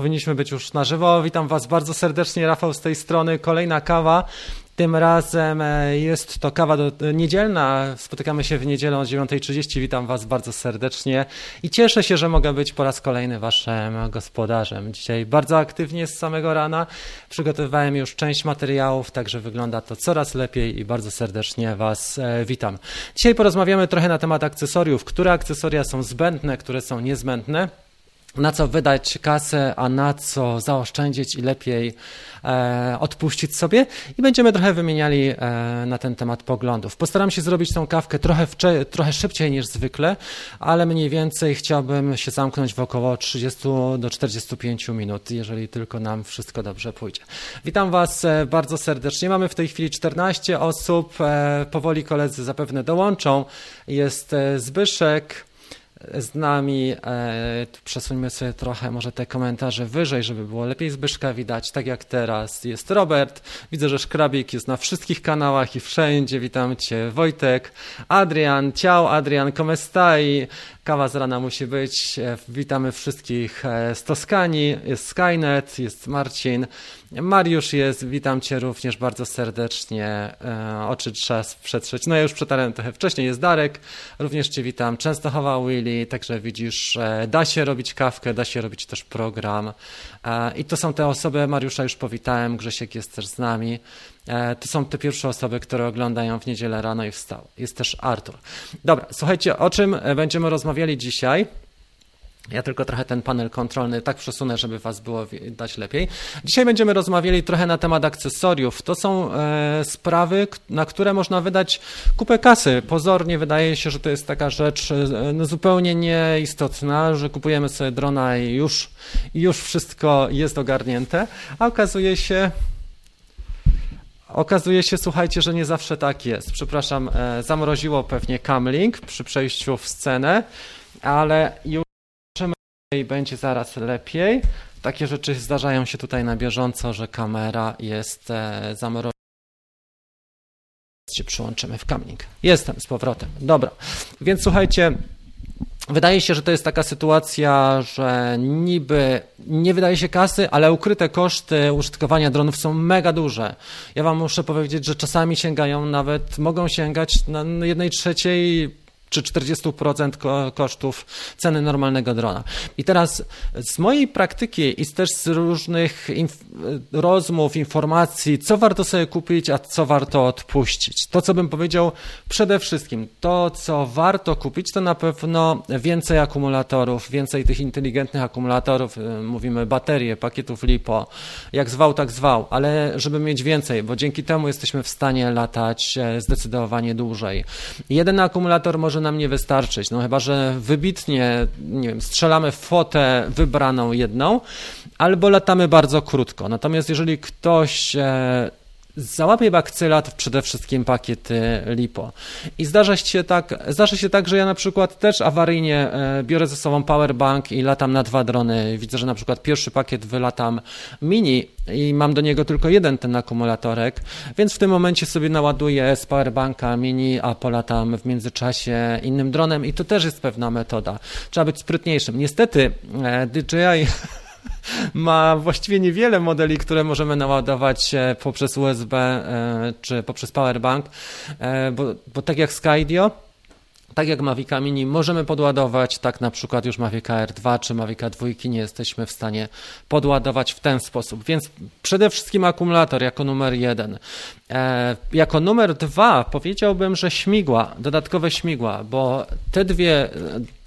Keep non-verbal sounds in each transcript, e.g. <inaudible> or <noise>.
powinniśmy być już na żywo. Witam Was bardzo serdecznie, Rafał z tej strony. Kolejna kawa. Tym razem e, jest to kawa do, niedzielna. Spotykamy się w niedzielę o 9.30. Witam Was bardzo serdecznie i cieszę się, że mogę być po raz kolejny Waszym gospodarzem. Dzisiaj bardzo aktywnie z samego rana przygotowywałem już część materiałów, także wygląda to coraz lepiej i bardzo serdecznie Was e, witam. Dzisiaj porozmawiamy trochę na temat akcesoriów. Które akcesoria są zbędne, które są niezbędne na co wydać kasę, a na co zaoszczędzić i lepiej e, odpuścić sobie i będziemy trochę wymieniali e, na ten temat poglądów. Postaram się zrobić tą kawkę trochę, trochę szybciej niż zwykle, ale mniej więcej chciałbym się zamknąć w około 30 do 45 minut, jeżeli tylko nam wszystko dobrze pójdzie. Witam Was e, bardzo serdecznie. Mamy w tej chwili 14 osób, e, powoli koledzy zapewne dołączą. Jest e, Zbyszek, z nami. E, przesuńmy sobie trochę może te komentarze wyżej, żeby było lepiej Zbyszka widać, tak jak teraz. Jest Robert, widzę, że Szkrabik jest na wszystkich kanałach i wszędzie. Witam Cię, Wojtek, Adrian, ciao Adrian, come stai? Kawa z rana musi być. E, witamy wszystkich e, z Toskanii. Jest Skynet, jest Marcin. Mariusz jest, witam Cię również bardzo serdecznie. E, oczy trzeba przetrzeć. No ja już przetarłem trochę wcześniej. Jest Darek, również Cię witam. Częstochowa Willy, także widzisz, da się robić kawkę, da się robić też program. I to są te osoby, Mariusza już powitałem, Grzesiek jest też z nami. E, to są te pierwsze osoby, które oglądają w niedzielę rano i wstał. Jest też Artur. Dobra, słuchajcie, o czym będziemy rozmawiali dzisiaj? Ja tylko trochę ten panel kontrolny tak przesunę, żeby Was było widać lepiej. Dzisiaj będziemy rozmawiali trochę na temat akcesoriów. To są e, sprawy, na które można wydać kupę kasy. Pozornie wydaje się, że to jest taka rzecz e, no, zupełnie nieistotna, że kupujemy sobie drona i już, i już wszystko jest ogarnięte, a okazuje się, Okazuje się, słuchajcie, że nie zawsze tak jest. Przepraszam, e, zamroziło pewnie Camlink przy przejściu w scenę, ale już będzie zaraz lepiej. Takie rzeczy zdarzają się tutaj na bieżąco, że kamera jest e, zamrożona. Się przyłączymy w Camlink. Jestem z powrotem. Dobra. Więc słuchajcie, Wydaje się, że to jest taka sytuacja, że niby nie wydaje się kasy, ale ukryte koszty użytkowania dronów są mega duże. Ja Wam muszę powiedzieć, że czasami sięgają nawet, mogą sięgać na jednej trzeciej czy 40% kosztów ceny normalnego drona. I teraz z mojej praktyki i też z różnych inf rozmów, informacji, co warto sobie kupić, a co warto odpuścić. To, co bym powiedział przede wszystkim, to, co warto kupić, to na pewno więcej akumulatorów, więcej tych inteligentnych akumulatorów, y, mówimy baterie, pakietów LiPo, jak zwał, tak zwał, ale żeby mieć więcej, bo dzięki temu jesteśmy w stanie latać e, zdecydowanie dłużej. Jeden akumulator może może nam nie wystarczyć. No chyba, że wybitnie, nie wiem, strzelamy w fotę wybraną jedną, albo latamy bardzo krótko. Natomiast jeżeli ktoś e, Załapie bakcylat przede wszystkim pakiety LiPo. I zdarza się, tak, zdarza się tak, że ja na przykład też awaryjnie e, biorę ze sobą powerbank i latam na dwa drony. Widzę, że na przykład pierwszy pakiet wylatam mini i mam do niego tylko jeden ten akumulatorek, więc w tym momencie sobie naładuję z powerbanka mini, a polatam w międzyczasie innym dronem i to też jest pewna metoda. Trzeba być sprytniejszym. Niestety e, DJI ma właściwie niewiele modeli, które możemy naładować e, poprzez USB e, czy poprzez powerbank, e, bo, bo tak jak Skydio, tak jak Mavica Mini możemy podładować, tak na przykład już Mavica R2 czy Mavica 2 nie jesteśmy w stanie podładować w ten sposób. Więc przede wszystkim akumulator jako numer jeden. E, jako numer dwa powiedziałbym, że śmigła, dodatkowe śmigła, bo te dwie,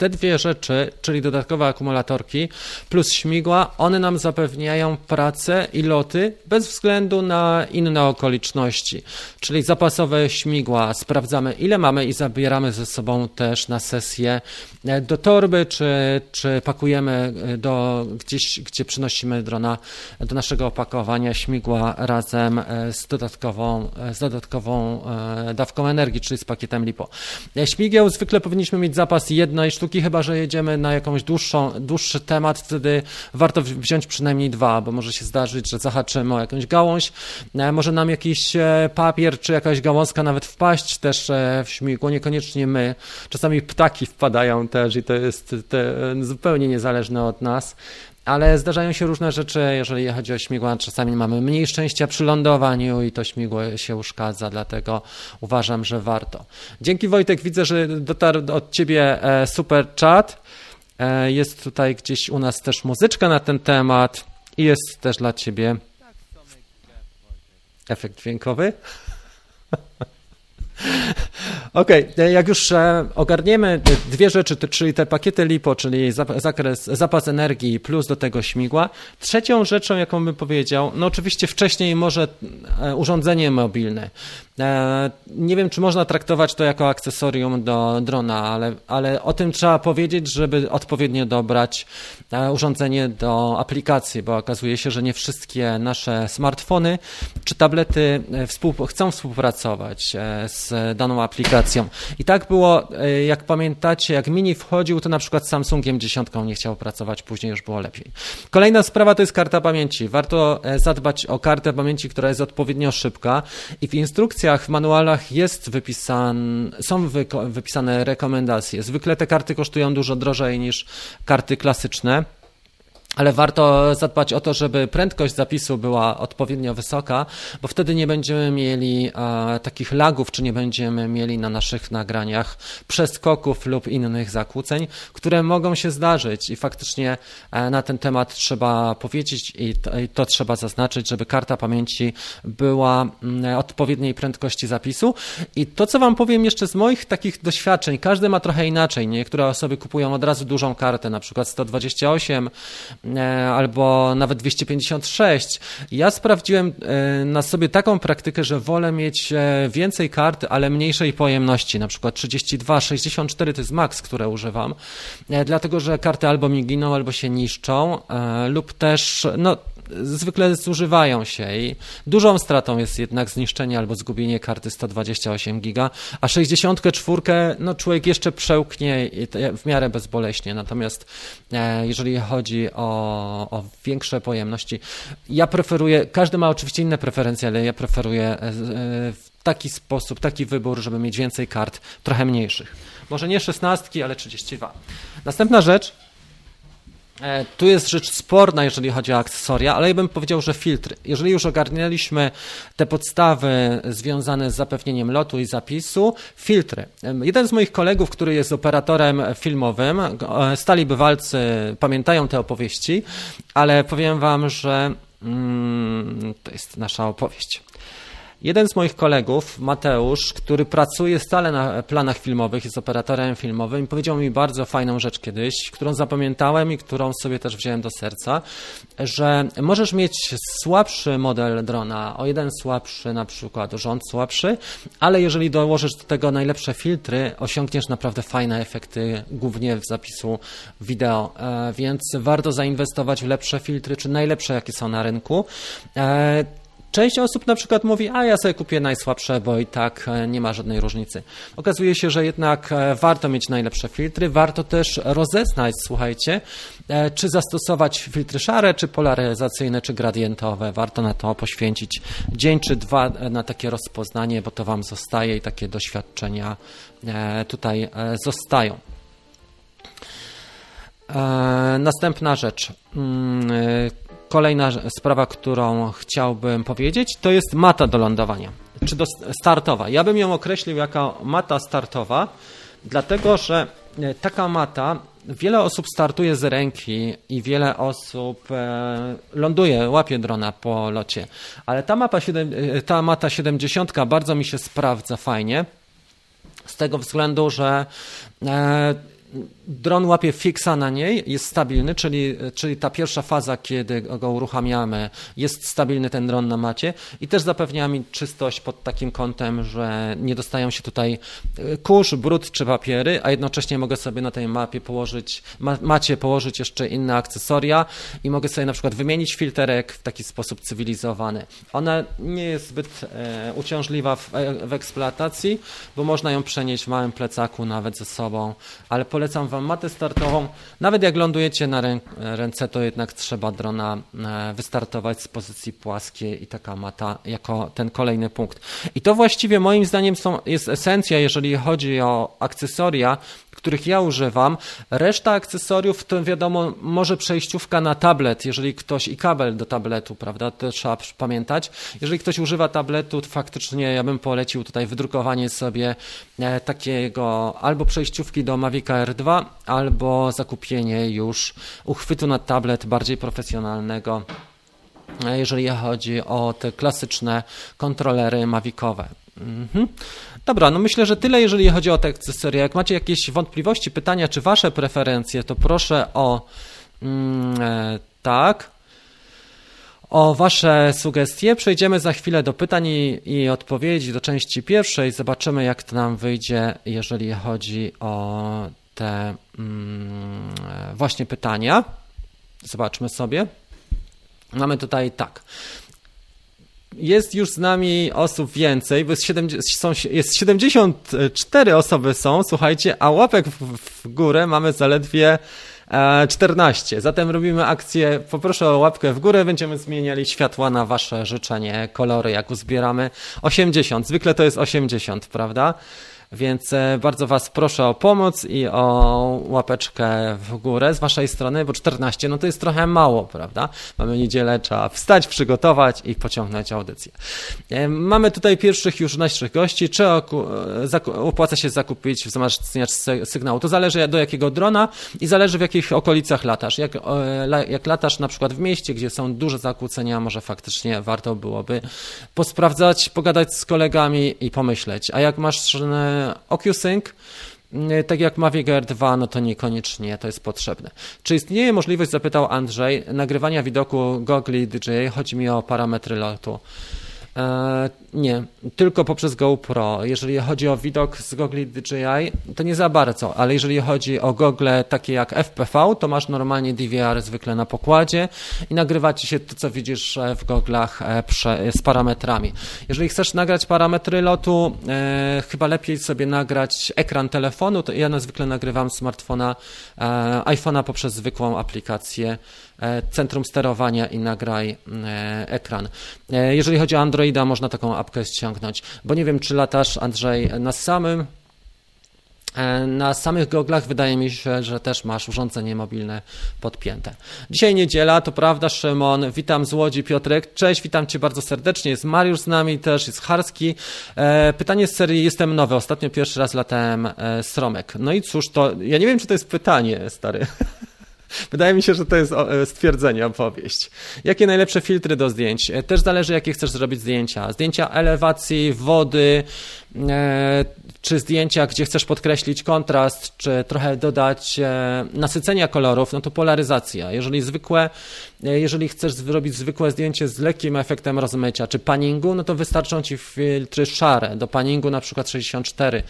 te dwie rzeczy, czyli dodatkowe akumulatorki plus śmigła, one nam zapewniają pracę i loty bez względu na inne okoliczności. Czyli zapasowe śmigła, sprawdzamy ile mamy i zabieramy ze sobą też na sesję e, do torby, czy, czy pakujemy e, do gdzieś, gdzie przynosimy drona do naszego opakowania śmigła razem z dodatkową z dodatkową e, dawką energii, czyli z pakietem LiPo. E, śmigieł zwykle powinniśmy mieć zapas jednej sztuki, chyba że jedziemy na jakąś dłuższą, dłuższy temat, wtedy warto wziąć przynajmniej dwa, bo może się zdarzyć, że zahaczymy o jakąś gałąź, e, może nam jakiś papier czy jakaś gałązka nawet wpaść też w śmigło, niekoniecznie my. Czasami ptaki wpadają też i to jest zupełnie niezależne od nas. Ale zdarzają się różne rzeczy, jeżeli chodzi o śmigła. Czasami mamy mniej szczęścia przy lądowaniu i to śmigło się uszkadza, dlatego uważam, że warto. Dzięki Wojtek, widzę, że dotarł od Ciebie e, super chat. E, jest tutaj gdzieś u nas też muzyczka na ten temat i jest też dla Ciebie efekt dźwiękowy. <laughs> <laughs> Okej, okay. jak już e, ogarniemy dwie rzeczy, czyli te pakiety LiPo, czyli zakres, zapas energii plus do tego śmigła. Trzecią rzeczą, jaką bym powiedział, no oczywiście wcześniej może e, urządzenie mobilne. E, nie wiem, czy można traktować to jako akcesorium do drona, ale, ale o tym trzeba powiedzieć, żeby odpowiednio dobrać urządzenie do aplikacji, bo okazuje się, że nie wszystkie nasze smartfony czy tablety chcą współpracować z daną aplikacją. I tak było, e, jak pamiętacie, jak Mini wchodził, to na przykład z Samsungiem 10 nie chciał pracować, później już było lepiej. Kolejna sprawa to jest karta pamięci. Warto e, zadbać o kartę pamięci, która jest odpowiednio szybka i w instrukcjach, w manualach jest wypisan, są wypisane rekomendacje. Zwykle te karty kosztują dużo drożej niż karty klasyczne ale warto zadbać o to, żeby prędkość zapisu była odpowiednio wysoka, bo wtedy nie będziemy mieli e, takich lagów, czy nie będziemy mieli na naszych nagraniach przeskoków lub innych zakłóceń, które mogą się zdarzyć i faktycznie e, na ten temat trzeba powiedzieć i to, i to trzeba zaznaczyć, żeby karta pamięci była m, mm, odpowiedniej prędkości zapisu. I to, co Wam powiem jeszcze z moich takich doświadczeń, każdy ma trochę inaczej. Niektóre osoby kupują od razu dużą kartę, na przykład 128 E, albo nawet 256. Ja sprawdziłem e, na sobie taką praktykę, że wolę mieć e, więcej kart, ale mniejszej pojemności, na przykład 32, 64 to jest maks, które używam, dlatego że karty albo mi giną, albo się niszczą, lub też, no zwykle zużywają się i dużą stratą jest jednak zniszczenie albo zgubienie karty 128 giga, a 64 no człowiek jeszcze przełknie w miarę bezboleśnie. Natomiast e, jeżeli chodzi o, o większe pojemności, ja preferuję, każdy ma oczywiście inne preferencje, ale ja preferuję e, w taki sposób, taki wybór, żeby mieć więcej kart, trochę mniejszych. Może nie 16, ale 32. Następna rzecz, E, tu jest rzecz sporna, jeżeli chodzi o akcesoria, ale ja bym powiedział, że filtry. Jeżeli już ogarnialiśmy te podstawy związane z zapewnieniem lotu i zapisu, filtry. Jeden z moich kolegów, który jest operatorem filmowym, e, stali bywalcy pamiętają te opowieści, ale powiem Wam, że mm, to jest nasza opowieść. Jeden z moich kolegów, Mateusz, który pracuje stale na planach filmowych, jest operatorem filmowym powiedział mi bardzo fajną rzecz kiedyś, którą zapamiętałem i którą sobie też wziąłem do serca, że możesz mieć słabszy model drona, o jeden słabszy na przykład, rząd słabszy, ale jeżeli dołożysz do tego najlepsze filtry, osiągniesz naprawdę fajne efekty, głównie w zapisu wideo, e, więc warto zainwestować w lepsze filtry, czy najlepsze jakie są na rynku. Część osób na przykład mówi, a ja sobie kupię najsłabsze, bo i tak e, nie ma żadnej różnicy. Okazuje się, że jednak e, warto mieć najlepsze filtry, warto też rozeznać, słuchajcie, e, czy zastosować filtry szare, czy polaryzacyjne, czy gradientowe. Warto na to poświęcić dzień czy dwa na takie rozpoznanie, bo to Wam zostaje i takie doświadczenia tutaj zostają. Następna rzecz. Kolejna sprawa, którą chciałbym powiedzieć, to jest mata do lądowania, czy do startowa. Ja bym ją określił jako mata startowa, dlatego że e, taka mata, wiele osób startuje z ręki i wiele osób e, ląduje, łapie drona po locie, ale ta, mapa, e, ta mata 70 bardzo mi się sprawdza fajnie, z tego względu, że dron łapie fixa na niej, jest stabilny, czyli, czyli ta pierwsza faza, kiedy go uruchamiamy, jest stabilny ten dron na macie i też zapewnia mi czystość pod takim kątem, że nie dostają się tutaj e, kurz, brud czy papiery, a jednocześnie mogę sobie na tej mapie położyć, ma, macie położyć jeszcze inne akcesoria i mogę sobie na przykład wymienić filterek w taki sposób cywilizowany. Ona nie jest zbyt e, uciążliwa w, e, w eksploatacji, bo można ją przenieść w małym plecaku nawet ze sobą, ale polecam Wam matę startową. Nawet jak lądujecie na ręce, to jednak trzeba drona e, wystartować z pozycji płaskiej i taka mata jako ten kolejny punkt. I to właściwie moim zdaniem są, jest esencja, jeżeli chodzi o akcesoria, których ja używam. Reszta akcesoriów to wiadomo, może przejściówka na tablet, jeżeli ktoś i kabel do tabletu, prawda, to trzeba pamiętać. Jeżeli ktoś używa tabletu, to faktycznie ja bym polecił tutaj wydrukowanie sobie e, takiego albo przejściówki do Mavic R2, albo zakupienie już uchwytu na tablet bardziej profesjonalnego e, jeżeli chodzi o te klasyczne kontrolery Mavicowe. Mhm. Dobra, no myślę, że tyle, jeżeli chodzi o te akcesoria. Jak macie jakieś wątpliwości, pytania, czy wasze preferencje, to proszę o mm, e, tak. O Wasze sugestie przejdziemy za chwilę do pytań i, i, odpowiedzi do części pierwszej. Zobaczymy, jak to nam wyjdzie, jeżeli chodzi o te mm, e, właśnie pytania. Zobaczmy sobie. Mamy tutaj tak jest już z nami osób więcej, bo jest, 70, są, jest 74 osoby są, słuchajcie, a łapek w, w górę mamy zaledwie 14. E, Zatem robimy akcję, poproszę o łapkę w górę, będziemy zmieniali światła na wasze życzenie, kolory, jak uzbieramy. 80, zwykle to jest 80, prawda? Więc e, bardzo Was proszę o pomoc i o łapeczkę w górę z Waszej strony, bo 14 no to jest trochę mało, prawda? Mamy niedzielę, trzeba wstać, przygotować i pociągnąć audycję. E, mamy tutaj pierwszych już naszych gości. Czy e, opłaca się zakupić wzmacniacz sygnału? To zależy do jakiego drona i zależy w jakich okolicach latasz. Jak, jak latasz na przykład w mieście, gdzie są duże zakłócenia, może faktycznie warto byłoby posprawdzać, pogadać z kolegami i pomyśleć. A jak masz OcuSync, mm, tak jak Mavic Air 2, no to niekoniecznie to jest potrzebne. Czy istnieje możliwość, zapytał Andrzej, nagrywania widoku gogli DJI? Chodzi mi o parametry lotu. E, nie, tylko poprzez GoPro. Jeżeli chodzi o widok z gogli DJI, to nie za bardzo, ale jeżeli chodzi o gogle takie jak FPV, to masz normalnie DVR zwykle na pokładzie i nagrywa ci się to, co widzisz e, w goglach e, z parametrami. Jeżeli chcesz nagrać parametry lotu, chyba lepiej sobie nagrać ekran telefonu, ja zwykle nagrywam smartfona, iPhone'a poprzez zwykłą aplikację centrum sterowania i nagraj ekran. Jeżeli chodzi o Androida, można taką apkę ściągnąć, bo nie wiem, czy latasz, Andrzej, na samym e, na samych goglach wydaje mi się, że też masz urządzenie mobilne podpięte. Dzisiaj niedziela, to prawda, Szymon. Witam z Łodzi, Piotrek. Cześć, witam Cię bardzo serdecznie. Jest Mariusz z nami też, jest Harski. E, pytanie z serii Jestem nowy. Ostatnio pierwszy raz latałem e, Sromek. No i cóż, to ja nie wiem, czy to jest pytanie, stary. <laughs> Wydaje mi się, że to jest e, stwierdzenie, opowieść. Jakie najlepsze filtry do zdjęć? E, też zależy, jakie chcesz zrobić zdjęcia. Zdjęcia elewacji, wody, e, czy zdjęcia, gdzie chcesz podkreślić kontrast, czy trochę dodać nasycenia kolorów, no to polaryzacja. Jeżeli zwykłe, jeżeli chcesz zrobić zwykłe zdjęcie z lekkim efektem rozmycia, czy paningu, no to wystarczą ci filtry szare. Do paningu na przykład 64.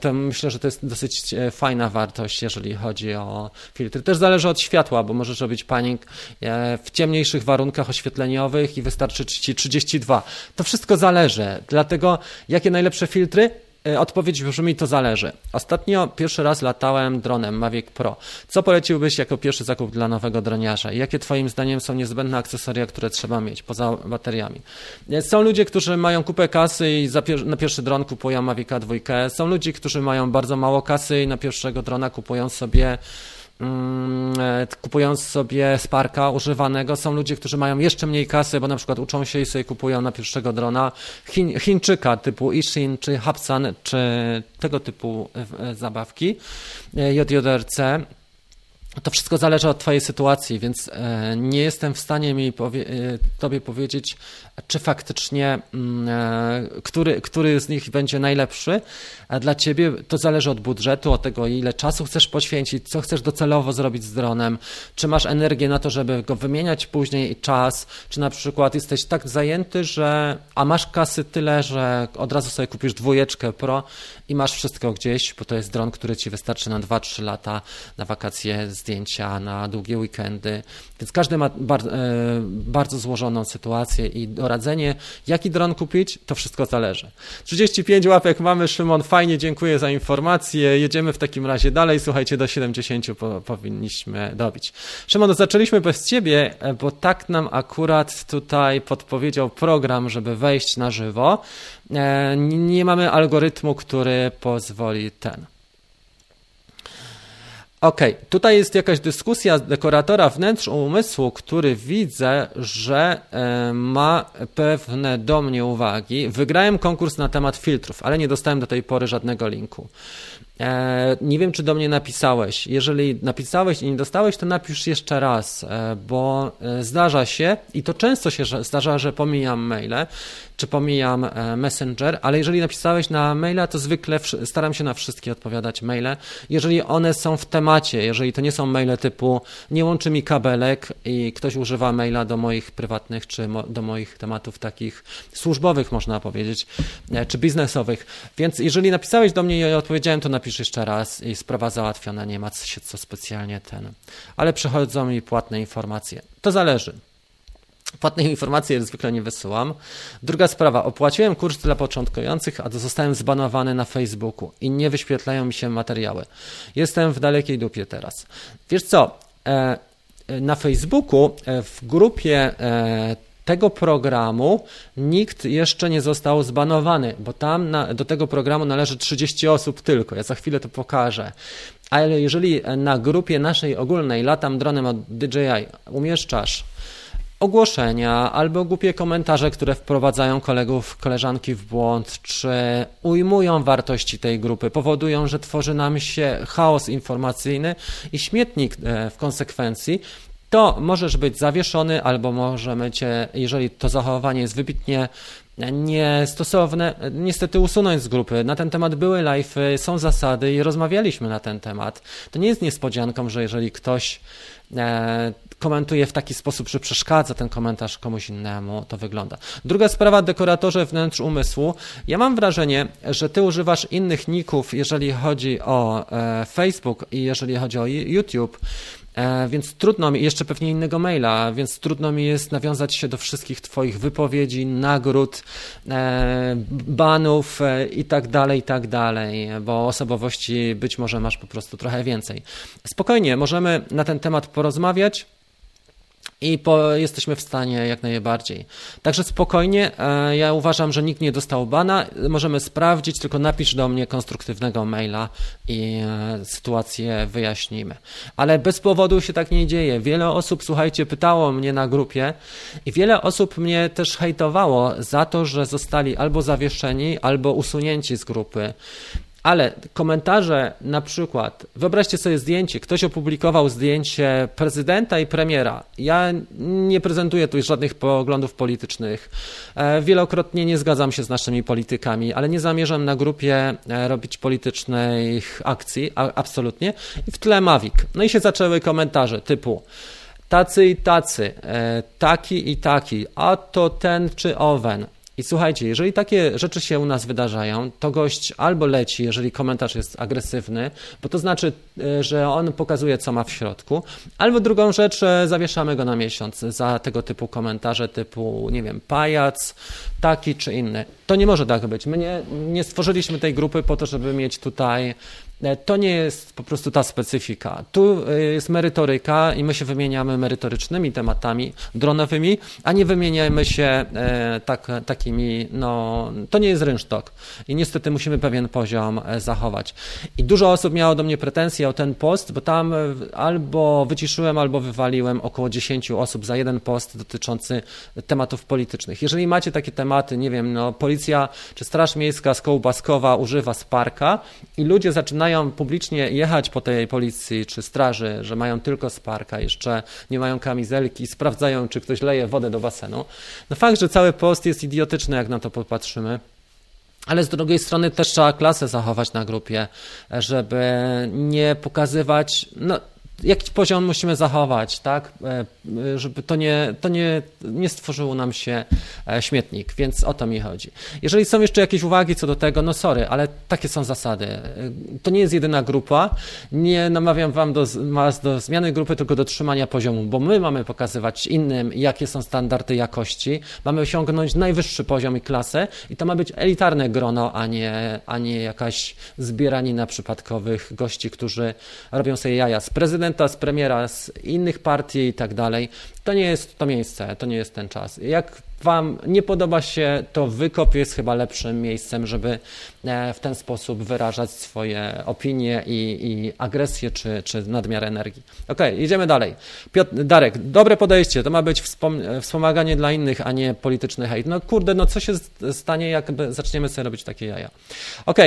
To myślę, że to jest dosyć fajna wartość, jeżeli chodzi o filtry. Też zależy od światła, bo możesz robić panik e, w ciemniejszych warunkach oświetleniowych i wystarczy ci 32. To wszystko zależy. Dlatego jakie najlepsze filtry? E, odpowiedź brzmi, to zależy. Ostatnio pierwszy raz latałem dronem Mavic Pro. Co poleciłbyś jako pierwszy zakup dla nowego droniarza? Jakie Twoim zdaniem są niezbędne akcesoria, które trzeba mieć poza bateriami? E, są ludzie, którzy mają kupę kasy i na pierwszy dron kupują Mavica 2. Są ludzie, którzy mają bardzo mało kasy i na pierwszego drona kupują sobie kupując sobie Sparka używanego. Są ludzie, którzy mają jeszcze mniej kasy, bo na przykład uczą się i sobie kupują na pierwszego drona Chiń, Chińczyka typu Ishin czy Hapsan, czy tego typu e, zabawki JJRC. To wszystko zależy od Twojej sytuacji, więc e, nie jestem w stanie mi powie, Tobie powiedzieć, czy faktycznie mm, e, który, który z nich będzie najlepszy. A dla ciebie to zależy od budżetu, od tego, ile czasu chcesz poświęcić, co chcesz docelowo zrobić z dronem, czy masz energię na to, żeby go wymieniać później i czas, czy na przykład jesteś tak zajęty, że a masz kasy tyle, że od razu sobie kupisz dwójeczkę Pro i masz wszystko gdzieś, bo to jest dron, który ci wystarczy na 2-3 lata, na wakacje, zdjęcia, na długie weekendy, więc każdy ma e, bardzo złożoną sytuację i doradzenie, jaki dron kupić, to wszystko zależy. 35 łapek mamy, Szymon, fajnie, dziękuję za informację. Jedziemy w takim razie dalej. Słuchajcie, do 70 po, powinniśmy dobić. Szymon, zaczęliśmy bez ciebie, e, bo tak nam akurat tutaj podpowiedział program, żeby wejść na żywo. E, nie mamy algorytmu, który pozwoli ten. Okej, okay. tutaj jest jakaś dyskusja dekoratora wnętrz umysłu, który widzę, że e, ma pewne do mnie uwagi. Wygrałem konkurs na temat filtrów, ale nie dostałem do tej pory żadnego linku. E, nie wiem, czy do mnie napisałeś. Jeżeli napisałeś i nie dostałeś, to napisz jeszcze raz, e, bo e, zdarza się i to często się zdarza, że pomijam maile, czy pomijam Messenger, ale jeżeli napisałeś na maila, to zwykle staram się na wszystkie odpowiadać maile, jeżeli one są w temacie, jeżeli to nie są maile typu nie łączy mi kabelek i ktoś używa maila do moich prywatnych, czy do moich tematów takich służbowych, można powiedzieć, czy biznesowych. Więc jeżeli napisałeś do mnie i odpowiedziałem, to napisz napisz jeszcze raz i sprawa załatwiona, nie ma się co specjalnie ten. Ale przychodzą mi płatne informacje. To zależy. Płatnych informacji zwykle nie wysyłam. Druga sprawa, opłaciłem kurs dla początkujących, a zostałem zbanowany na Facebooku i nie wyświetlają mi się materiały. Jestem w dalekiej dupie teraz. Wiesz co, e, na Facebooku e, w grupie e, tego programu nikt jeszcze nie został zbanowany, bo tam na, do tego programu należy 30 osób tylko. Ja za chwilę to pokażę. Ale jeżeli na grupie naszej ogólnej latam dronem od DJI umieszczasz ogłoszenia albo głupie komentarze, które wprowadzają kolegów, koleżanki w błąd, czy ujmują wartości tej grupy, powodują, że tworzy nam się chaos informacyjny i śmietnik e, w konsekwencji, to możesz być zawieszony, albo możemy cię, jeżeli to zachowanie jest wybitnie niestosowne, niestety usunąć z grupy. Na ten temat były live, są zasady i rozmawialiśmy na ten temat. To nie jest niespodzianką, że jeżeli ktoś e, komentuje w taki sposób, że przeszkadza ten komentarz komuś innemu, to wygląda. Druga sprawa, dekoratorze wnętrz umysłu. Ja mam wrażenie, że ty używasz innych ników, jeżeli chodzi o e, Facebook i jeżeli chodzi o YouTube, więc trudno mi, jeszcze pewnie innego maila, więc trudno mi jest nawiązać się do wszystkich Twoich wypowiedzi, nagród, e, banów e, i tak dalej, i tak dalej, bo osobowości być może masz po prostu trochę więcej. Spokojnie, możemy na ten temat porozmawiać i po, jesteśmy w stanie jak najbardziej. Także spokojnie, e, ja uważam, że nikt nie dostał bana, możemy sprawdzić, tylko napisz do mnie konstruktywnego maila i e, sytuację wyjaśnimy. Ale bez powodu się tak nie dzieje. Wiele osób, słuchajcie, pytało mnie na grupie i wiele osób mnie też hejtowało za to, że zostali albo zawieszeni, albo usunięci z grupy. Ale komentarze na przykład, wyobraźcie sobie zdjęcie, ktoś opublikował zdjęcie prezydenta i premiera. Ja nie prezentuję tu żadnych poglądów politycznych. E, wielokrotnie nie zgadzam się z naszymi politykami, ale nie zamierzam na grupie e, robić politycznych akcji, absolutnie. I w tle Mawik. No i się zaczęły komentarze typu tacy i tacy, e, taki i taki, a to ten czy owen. I słuchajcie, jeżeli takie rzeczy się u nas wydarzają, to gość albo leci, jeżeli komentarz jest agresywny, bo to znaczy, e, że on pokazuje, co ma w środku, albo drugą rzecz, e, zawieszamy go na miesiąc za tego typu komentarze, typu, nie wiem, pajac, taki czy inny. To nie może tak być. My nie, nie stworzyliśmy tej grupy po to, żeby mieć tutaj to nie jest po prostu ta specyfika. Tu e, jest merytoryka i my się wymieniamy merytorycznymi tematami dronowymi, a nie wymieniamy się e, tak, takimi, no to nie jest rynsztok i niestety musimy pewien poziom zachować. I dużo osób miało do mnie pretensje o ten post, bo tam albo wyciszyłem, albo wywaliłem około 10 osób za jeden post dotyczący tematów politycznych. Jeżeli macie takie tematy, nie wiem, no policja czy Straż Miejska z Kołbaskowa używa Sparka i ludzie zaczynają mają publicznie jechać po tej policji czy straży, że mają tylko sparka, jeszcze nie mają kamizelki, sprawdzają, czy ktoś leje wodę do basenu. No fakt, że cały post jest idiotyczny, jak na to popatrzymy. Ale z drugiej strony też trzeba klasę zachować na grupie, żeby nie pokazywać. No, jaki poziom musimy zachować, tak, e, żeby to nie, to nie, nie stworzyło nam się e, śmietnik, więc o to mi chodzi. Jeżeli są jeszcze jakieś uwagi co do tego, no sorry, ale takie są zasady. E, to nie jest jedyna grupa, nie namawiam wam do, do zmiany grupy, tylko do trzymania poziomu, bo my mamy pokazywać innym, jakie są standardy jakości, mamy osiągnąć najwyższy poziom i klasę i to ma być elitarne grono, a nie, a nie jakaś zbieranina przypadkowych gości, którzy robią sobie jaja z prezydentem, prezydenta, z premiera, z innych partii i tak dalej. To nie jest to miejsce, to nie jest ten czas. Jak Wam nie podoba się, to wykop jest chyba lepszym miejscem, żeby e, w ten sposób wyrażać swoje opinie i, i agresję czy, czy nadmiar energii. Ok, idziemy dalej. Piotr, Darek, dobre podejście, to ma być wspom wspomaganie dla innych, a nie polityczny hejt. No kurde, no co się stanie, jak zaczniemy sobie robić takie jaja? Ok,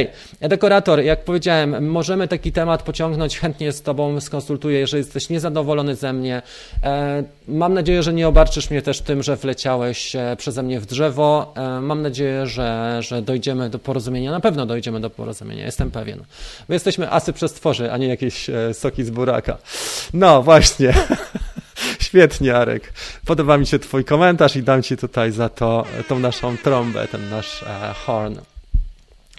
dekorator, jak powiedziałem, możemy taki temat pociągnąć, chętnie z Tobą skonsultuję, jeżeli jesteś niezadowolony ze mnie. E, mam nadzieję, że nie obarczysz mnie też tym, że wleciałeś e, przeze mnie w drzewo. E, mam nadzieję, że, że dojdziemy do porozumienia. Na pewno dojdziemy do porozumienia, jestem pewien. My jesteśmy asy przez tworzy, a nie jakieś e, soki z buraka. No właśnie. <laughs> Świetnie, Arek. Podoba mi się Twój komentarz i dam Ci tutaj za to tą naszą trąbę, ten nasz e, horn.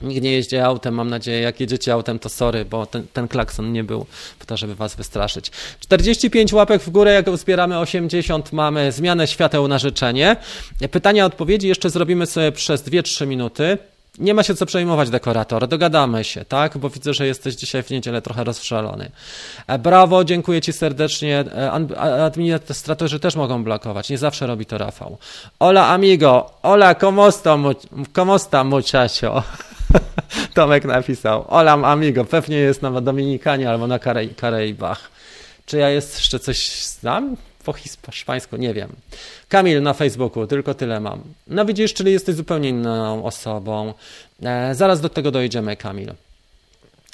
Nikt nie jeździ autem, mam nadzieję. Jak jedziecie autem, to sorry, bo ten, ten klakson nie był po to, żeby was wystraszyć. 45 łapek w górę, jak zbieramy 80, mamy zmianę świateł na życzenie. Pytania, odpowiedzi jeszcze zrobimy sobie przez 2-3 minuty. Nie ma się co przejmować, dekorator. Dogadamy się, tak? Bo widzę, że jesteś dzisiaj w niedzielę trochę rozszalony. E, brawo, dziękuję Ci serdecznie. E, administratorzy też mogą blokować. Nie zawsze robi to Rafał. Ola, amigo. Ola, como sta, sta muchacho? <laughs> Tomek napisał. Olam amigo, pewnie jest na Dominikanie albo na Karaibach. Czy ja jeszcze coś znam? Po hiszpańsku, nie wiem. Kamil na Facebooku, tylko tyle mam. No widzisz, czyli jesteś zupełnie inną osobą. E, zaraz do tego dojdziemy, Kamil.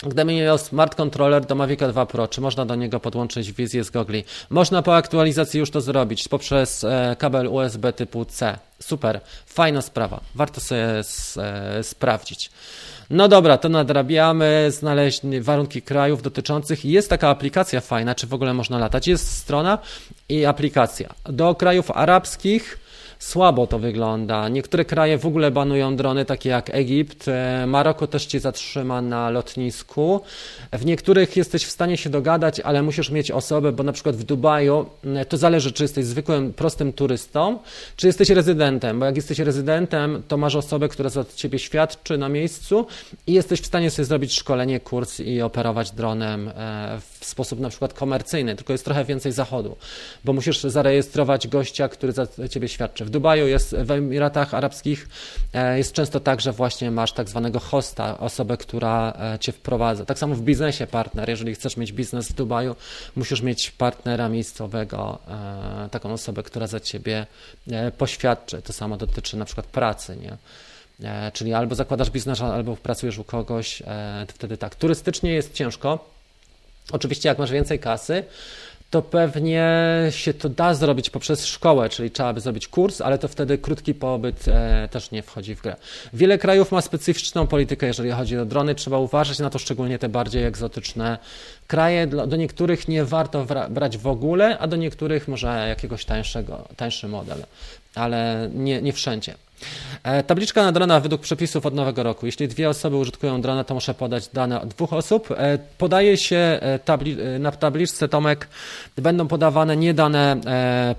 Gdyby miał smart controller do Mavic 2 Pro, czy można do niego podłączyć wizję z gogli? Można po aktualizacji już to zrobić poprzez e, kabel USB typu C. Super, fajna sprawa, warto sobie e, sprawdzić. No dobra, to nadrabiamy, znaleźć warunki krajów dotyczących. Jest taka aplikacja fajna, czy w ogóle można latać. Jest strona i aplikacja. Do krajów arabskich słabo to wygląda. Niektóre kraje w ogóle banują drony, takie jak Egipt. E, Maroko też cię zatrzyma na lotnisku. W niektórych jesteś w stanie się dogadać, ale musisz mieć osobę, bo na przykład w Dubaju e, to zależy, czy jesteś zwykłym, prostym turystą, czy jesteś rezydentem, bo jak jesteś rezydentem, to masz osobę, która za ciebie świadczy na miejscu i jesteś w stanie sobie zrobić szkolenie, kurs i operować dronem e, w sposób na przykład komercyjny, tylko jest trochę więcej zachodu, bo musisz zarejestrować gościa, który za ciebie świadczy. W Dubaju jest, w Emiratach Arabskich e, jest często tak, że właśnie masz tak zwanego hosta, osobę, która e, cię wprowadza. Tak samo w biznesie partner, jeżeli chcesz mieć biznes w Dubaju, musisz mieć partnera miejscowego, e, taką osobę, która za ciebie poświadczy. To samo dotyczy na przykład pracy, nie? Czyli albo zakładasz biznes, albo pracujesz u kogoś, wtedy tak. Turystycznie jest ciężko. Oczywiście, jak masz więcej kasy, to pewnie się to da zrobić poprzez szkołę, czyli trzeba by zrobić kurs, ale to wtedy krótki pobyt e, też nie wchodzi w grę. Wiele krajów ma specyficzną politykę, jeżeli chodzi o drony. Trzeba uważać na to, szczególnie te bardziej egzotyczne kraje. Do niektórych nie warto brać w ogóle, a do niektórych może jakiegoś tańszego, tańszy model, ale nie, nie wszędzie. E, tabliczka na drona według przepisów od nowego roku. Jeśli dwie osoby użytkują drona, to muszę podać dane dwóch osób. E, podaje się e, tabli na tabliczce Tomek będą podawane nie dane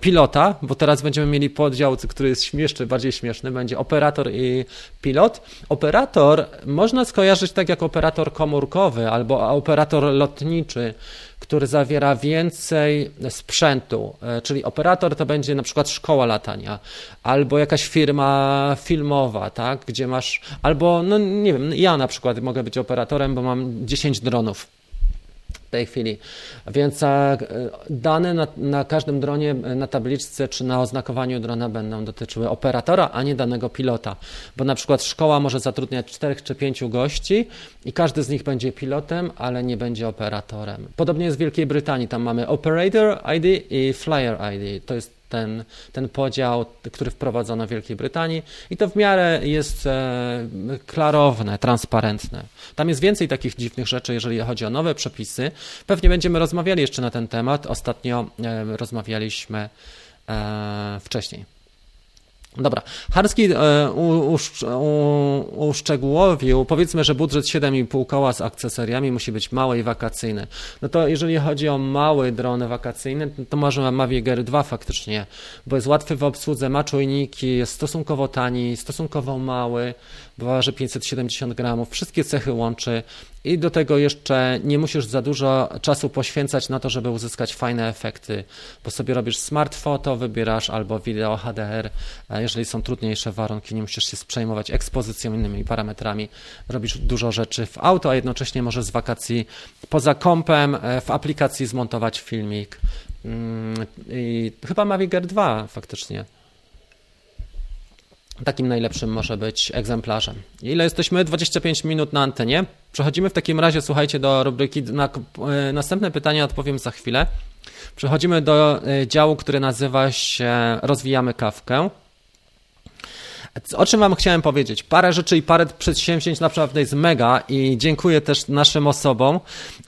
pilota, bo teraz będziemy mieli podział, który jest śmieszny, bardziej śmieszny, będzie operator i pilot. Operator można skojarzyć tak jak operator komórkowy albo operator lotniczy który zawiera więcej sprzętu, czyli operator to będzie na przykład szkoła latania, albo jakaś firma filmowa, tak, gdzie masz, albo, no nie wiem, ja na przykład mogę być operatorem, bo mam 10 dronów tej chwili. Więc dane na, na, każdym dronie, na tabliczce czy na oznakowaniu drona będą dotyczyły operatora, a nie danego pilota. Bo na przykład szkoła może zatrudniać czterech czy pięciu gości i każdy z nich będzie pilotem, ale nie będzie operatorem. Podobnie jest w Wielkiej Brytanii. Tam mamy Operator ID i Flyer ID. To jest ten, ten podział, który wprowadzono w Wielkiej Brytanii i to w miarę jest e, klarowne, transparentne. Tam jest więcej takich dziwnych rzeczy, jeżeli chodzi o nowe przepisy. Pewnie będziemy rozmawiali jeszcze na ten temat. Ostatnio e, rozmawialiśmy e, wcześniej. Dobra, Harski e, uszczegółowił, powiedzmy, że budżet 7,5 koła z akcesoriami musi być mały i wakacyjny. No to jeżeli chodzi o mały dron wakacyjny, to może Mavic Air 2 faktycznie, bo jest łatwy w obsłudze, ma czujniki, jest stosunkowo tani, stosunkowo mały, waży 570 gramów, wszystkie cechy łączy i do tego jeszcze nie musisz za dużo czasu poświęcać na to, żeby uzyskać fajne efekty, bo sobie robisz smart foto, wybierasz albo wideo HDR, jeżeli są trudniejsze warunki, nie musisz się przejmować ekspozycją, innymi parametrami, robisz dużo rzeczy w auto, a jednocześnie możesz z wakacji poza kompem e, w aplikacji zmontować filmik. Mm, I chyba Mavic Air 2 faktycznie Takim najlepszym może być egzemplarzem. Ile jesteśmy? 25 minut na antenie. Przechodzimy w takim razie, słuchajcie, do rubryki. Na e, następne pytania odpowiem za chwilę. Przechodzimy do e, działu, który nazywa się Rozwijamy kawkę. O czym Wam chciałem powiedzieć? Parę rzeczy i parę przedsięwzięć naprawdę jest mega i dziękuję też naszym osobom,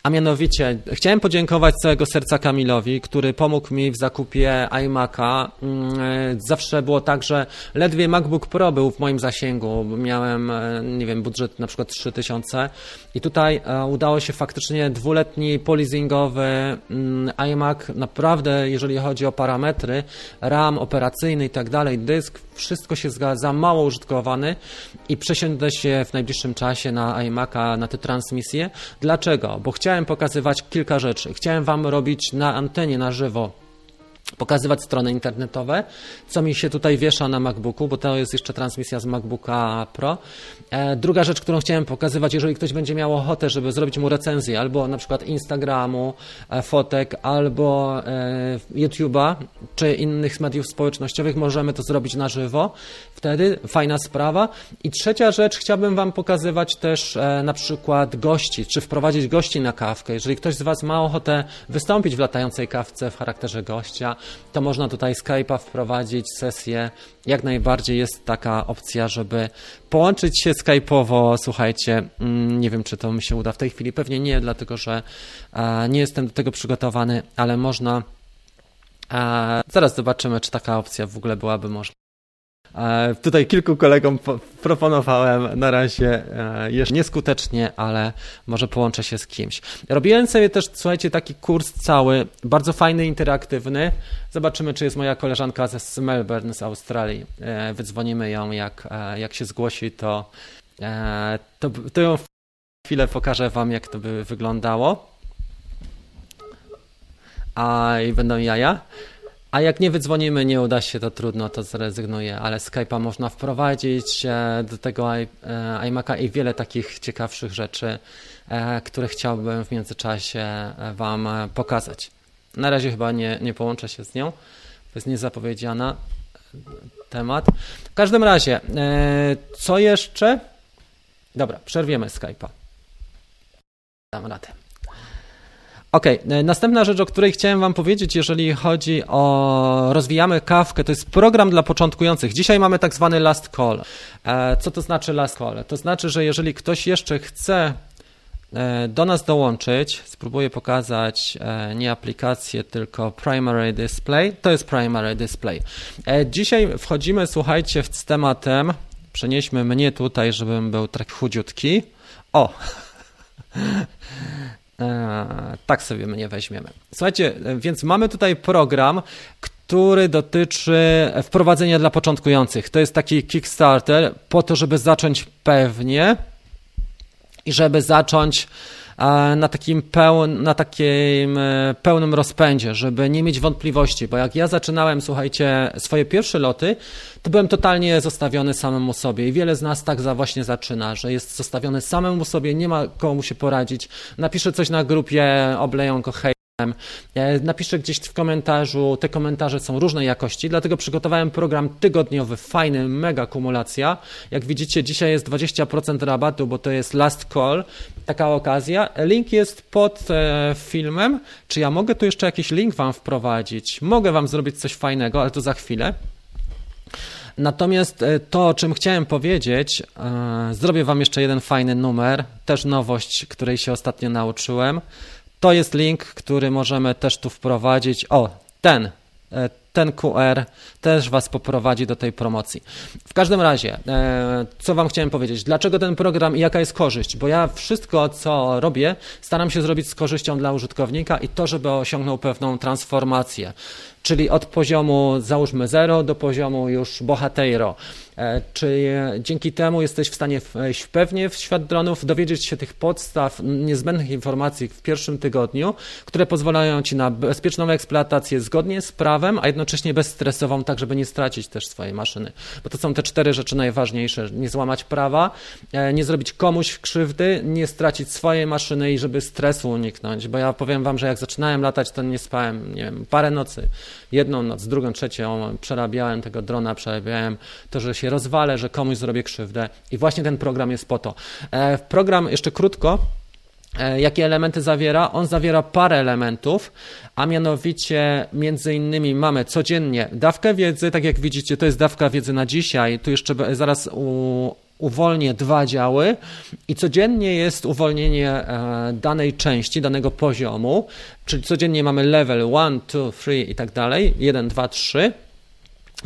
a mianowicie chciałem podziękować całego serca Kamilowi, który pomógł mi w zakupie iMac'a. Mm, zawsze było tak, że ledwie MacBook Pro był w moim zasięgu. Miałem, e, nie wiem, budżet na przykład 3000 i tutaj e, udało się faktycznie dwuletni polizingowy mm, iMac. Naprawdę, jeżeli chodzi o parametry, RAM operacyjny i tak dalej, dysk, wszystko się zgadza mało użytkowany i przesiądę się w najbliższym czasie na iMac'a, na te transmisje. Dlaczego? Bo chciałem pokazywać kilka rzeczy. Chciałem Wam robić na antenie, na żywo pokazywać strony internetowe, co mi się tutaj wiesza na MacBooku, bo to jest jeszcze transmisja z MacBooka Pro. E, druga rzecz, którą chciałem pokazywać, jeżeli ktoś będzie miał ochotę, żeby zrobić mu recenzję albo na przykład Instagramu, e, fotek, albo e, YouTube'a, czy innych mediów społecznościowych, możemy to zrobić na żywo. Wtedy fajna sprawa. I trzecia rzecz, chciałbym Wam pokazywać też na przykład gości, czy wprowadzić gości na kawkę. Jeżeli ktoś z Was ma ochotę wystąpić w latającej kawce w charakterze gościa, to można tutaj Skype'a wprowadzić, sesję. Jak najbardziej jest taka opcja, żeby połączyć się Skype'owo. Słuchajcie, mm, nie wiem, czy to mi się uda w tej chwili. Pewnie nie, dlatego że e, nie jestem do tego przygotowany, ale można. E, zaraz zobaczymy, czy taka opcja w ogóle byłaby możliwa. E, tutaj kilku kolegom proponowałem na razie e, jeszcze nieskutecznie, ale może połączę się z kimś. Robiłem sobie też, słuchajcie, taki kurs cały, bardzo fajny, interaktywny. Zobaczymy, czy jest moja koleżanka z Melbourne, z Australii. E, wydzwonimy ją, jak, jak się zgłosi, to, to, to ją chwilę pokażę Wam, jak to by wyglądało. A i będą jaja. A jak nie wydzwonimy, nie uda się, to trudno, to zrezygnuję, ale Skype'a można wprowadzić e, do tego e, iMac'a i wiele takich ciekawszych rzeczy, e, które chciałbym w międzyczasie Wam pokazać. Na razie chyba nie, nie połączę się z nią, to jest niezapowiedziana temat. W każdym razie, co jeszcze? Dobra, przerwiemy Skype'a. Dam radę. Okej, okay. E, następna rzecz, o której chciałem Wam powiedzieć, jeżeli chodzi o rozwijamy kawkę, to jest program dla początkujących. Dzisiaj mamy tak zwany last call. E, co to znaczy last call? To znaczy, że jeżeli ktoś jeszcze chce e, do nas dołączyć, spróbuję pokazać nie aplikację, tylko primary display. To jest primary display. Dzisiaj wchodzimy, słuchajcie, z tematem. Przenieśmy mnie tutaj, żebym był tak chudziutki. O! <laughs> E, tak sobie mnie weźmiemy. Słuchajcie, więc mamy tutaj program, który dotyczy wprowadzenia dla początkujących. To jest taki Kickstarter po to, żeby zacząć pewnie i żeby zacząć na takim, pełn, na takim e, pełnym rozpędzie, żeby nie mieć wątpliwości, bo jak ja zaczynałem, słuchajcie, swoje pierwsze loty, to byłem totalnie zostawiony samemu sobie i wiele z nas tak za właśnie zaczyna, że jest zostawiony samemu sobie, nie ma komu się poradzić, napisze coś na grupie, obleją go hej, E, napiszę gdzieś w komentarzu, te komentarze są różnej jakości, dlatego przygotowałem program tygodniowy, fajny, mega kumulacja. Jak widzicie, dzisiaj jest 20% rabatu, bo to jest last call, taka okazja. Link jest pod e, filmem. Czy ja mogę tu jeszcze jakiś link Wam wprowadzić? Mogę Wam zrobić coś fajnego, ale to za chwilę. Natomiast e, to, o czym chciałem powiedzieć, zrobię Wam jeszcze jeden fajny numer, też nowość, której się ostatnio nauczyłem. To jest link, który możemy też tu wprowadzić. O, ten, e, ten QR też Was poprowadzi do tej promocji. W każdym razie, e, co Wam chciałem powiedzieć? Dlaczego ten program i jaka jest korzyść? Bo ja wszystko, co robię, staram się zrobić z korzyścią dla użytkownika i to, żeby osiągnął pewną transformację. czyli od poziomu załóżmy 0 do poziomu już bohatero. E, czy dzięki temu jesteś w stanie wejść pewnie w świat dronów, dowiedzieć się tych podstaw, niezbędnych informacji w pierwszym tygodniu, które pozwalają ci na bezpieczną eksploatację zgodnie z prawem, a jednocześnie bezstresową, tak żeby nie stracić też swojej maszyny. Bo to są te cztery rzeczy najważniejsze. Nie złamać prawa, e, nie zrobić komuś krzywdy, nie stracić swojej maszyny i żeby stresu uniknąć. Bo ja powiem wam, że jak zaczynałem latać, to nie spałem, nie wiem, parę nocy. Jedną noc, drugą, trzecią przerabiałem tego drona, przerabiałem to, że się się rozwalę, że komuś zrobię krzywdę. I właśnie ten program jest po to. E, program, jeszcze krótko, e, jakie elementy zawiera? On zawiera parę elementów, a mianowicie między innymi mamy codziennie dawkę wiedzy, tak jak widzicie, to jest dawka wiedzy na dzisiaj, tu jeszcze zaraz u, uwolnię dwa działy. I codziennie jest uwolnienie e, danej części, danego poziomu, czyli codziennie mamy level 1, 2, 3 i tak dalej, 1, 2, 3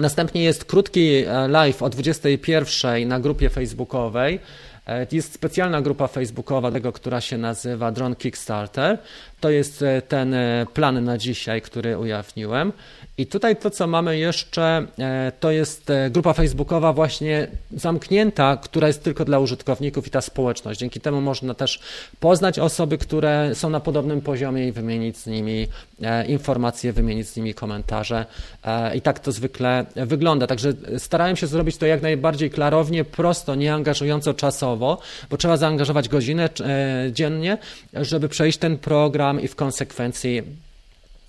Następnie jest krótki e, live o 21 na grupie facebookowej. E, jest specjalna grupa facebookowa, tego, która się nazywa Drone Kickstarter. To jest e, ten plan na dzisiaj, który ujawniłem. I tutaj to, co mamy jeszcze, e, to jest e, grupa facebookowa właśnie zamknięta, która jest tylko dla użytkowników i ta społeczność. Dzięki temu można też poznać osoby, które są na podobnym poziomie i wymienić z nimi e, informacje, wymienić z nimi komentarze. I tak to zwykle wygląda. Także starałem się zrobić to jak najbardziej klarownie, prosto, nie angażująco czasowo, bo trzeba zaangażować godzinę dziennie, żeby przejść ten program i w konsekwencji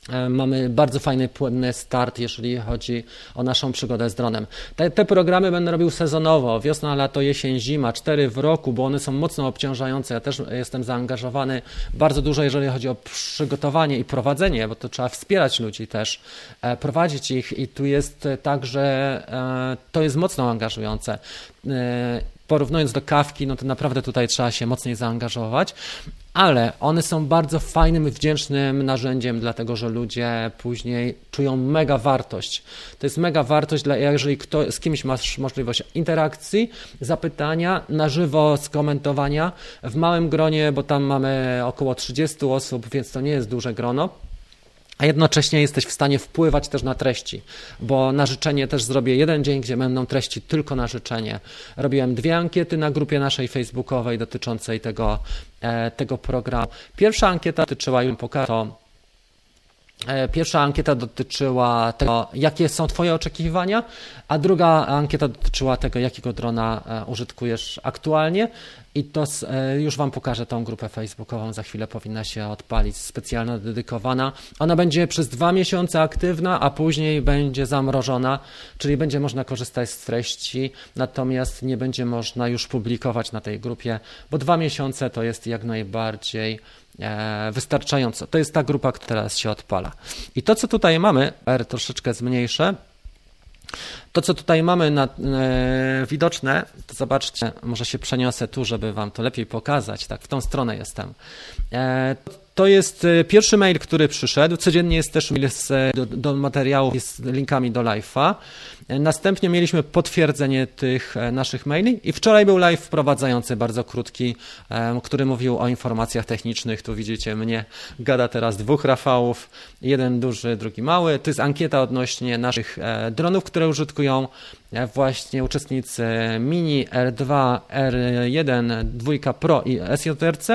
E, mamy bardzo fajny, płynny start, jeżeli chodzi o naszą przygodę z dronem. Te, te, programy będę robił sezonowo, wiosna, lato, jesień, zima, cztery w roku, bo one są mocno obciążające. Ja też jestem zaangażowany bardzo dużo, jeżeli chodzi o przygotowanie i prowadzenie, bo to trzeba wspierać ludzi też, e, prowadzić ich i tu jest tak, że e, to jest mocno angażujące porównując do kawki, no to naprawdę tutaj trzeba się mocniej zaangażować, ale one są bardzo fajnym, wdzięcznym narzędziem, dlatego że ludzie później czują mega wartość. To jest mega wartość, dla, jeżeli kto, z kimś masz możliwość interakcji, zapytania, na żywo skomentowania w małym gronie, bo tam mamy około 30 osób, więc to nie jest duże grono a jednocześnie jesteś w stanie wpływać też na treści, bo na życzenie też zrobię jeden dzień, gdzie będą treści tylko na życzenie. Robiłem dwie ankiety na grupie naszej facebookowej dotyczącej tego, e, tego programu. Pierwsza ankieta dotyczyła to, e, Pierwsza ankieta dotyczyła tego, jakie są Twoje oczekiwania, a druga ankieta dotyczyła tego, jakiego drona e, użytkujesz aktualnie. I to e, już Wam pokażę tą grupę facebookową, za chwilę powinna się odpalić, specjalna, dedykowana. Ona będzie przez dwa miesiące aktywna, a później będzie zamrożona, czyli będzie można korzystać z treści, natomiast nie będzie można już publikować na tej grupie, bo dwa miesiące to jest jak najbardziej e, wystarczająco. To jest ta grupa, która teraz się odpala. I to, co tutaj mamy, R troszeczkę zmniejszę, to, co tutaj mamy na, e, widoczne, to zobaczcie, może się przeniosę tu, żeby Wam to lepiej pokazać. Tak, w tą stronę jestem. E, to jest e, pierwszy mail, który przyszedł. Codziennie jest też mail z, do, do materiałów z linkami do live'a. E, następnie mieliśmy potwierdzenie tych e, naszych maili i wczoraj był live wprowadzający, bardzo krótki, który mówił o informacjach technicznych. Tu widzicie mnie, gada teraz dwóch Rafałów, jeden duży, drugi mały. To jest ankieta odnośnie naszych dronów, które użytkują właśnie uczestnicy Mini R2, R1, 2 Pro i SJRC.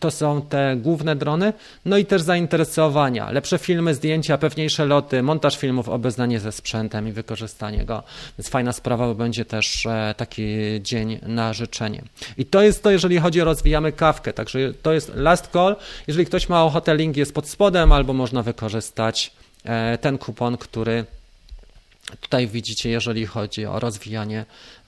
To są te główne drony. No i też zainteresowania. Lepsze filmy, zdjęcia, pewniejsze loty, montaż filmów, obeznanie ze sprzętem i wykorzystanie go. Więc fajna sprawa, bo będzie też e, taki dzień na życzenie. I to jest to, jeżeli chodzi o rozwijamy kawkę. Także to jest last call. Jeżeli ktoś ma ochotę, link jest pod spodem, albo można wykorzystać e, ten kupon, który Tutaj widzicie, jeżeli chodzi o rozwijanie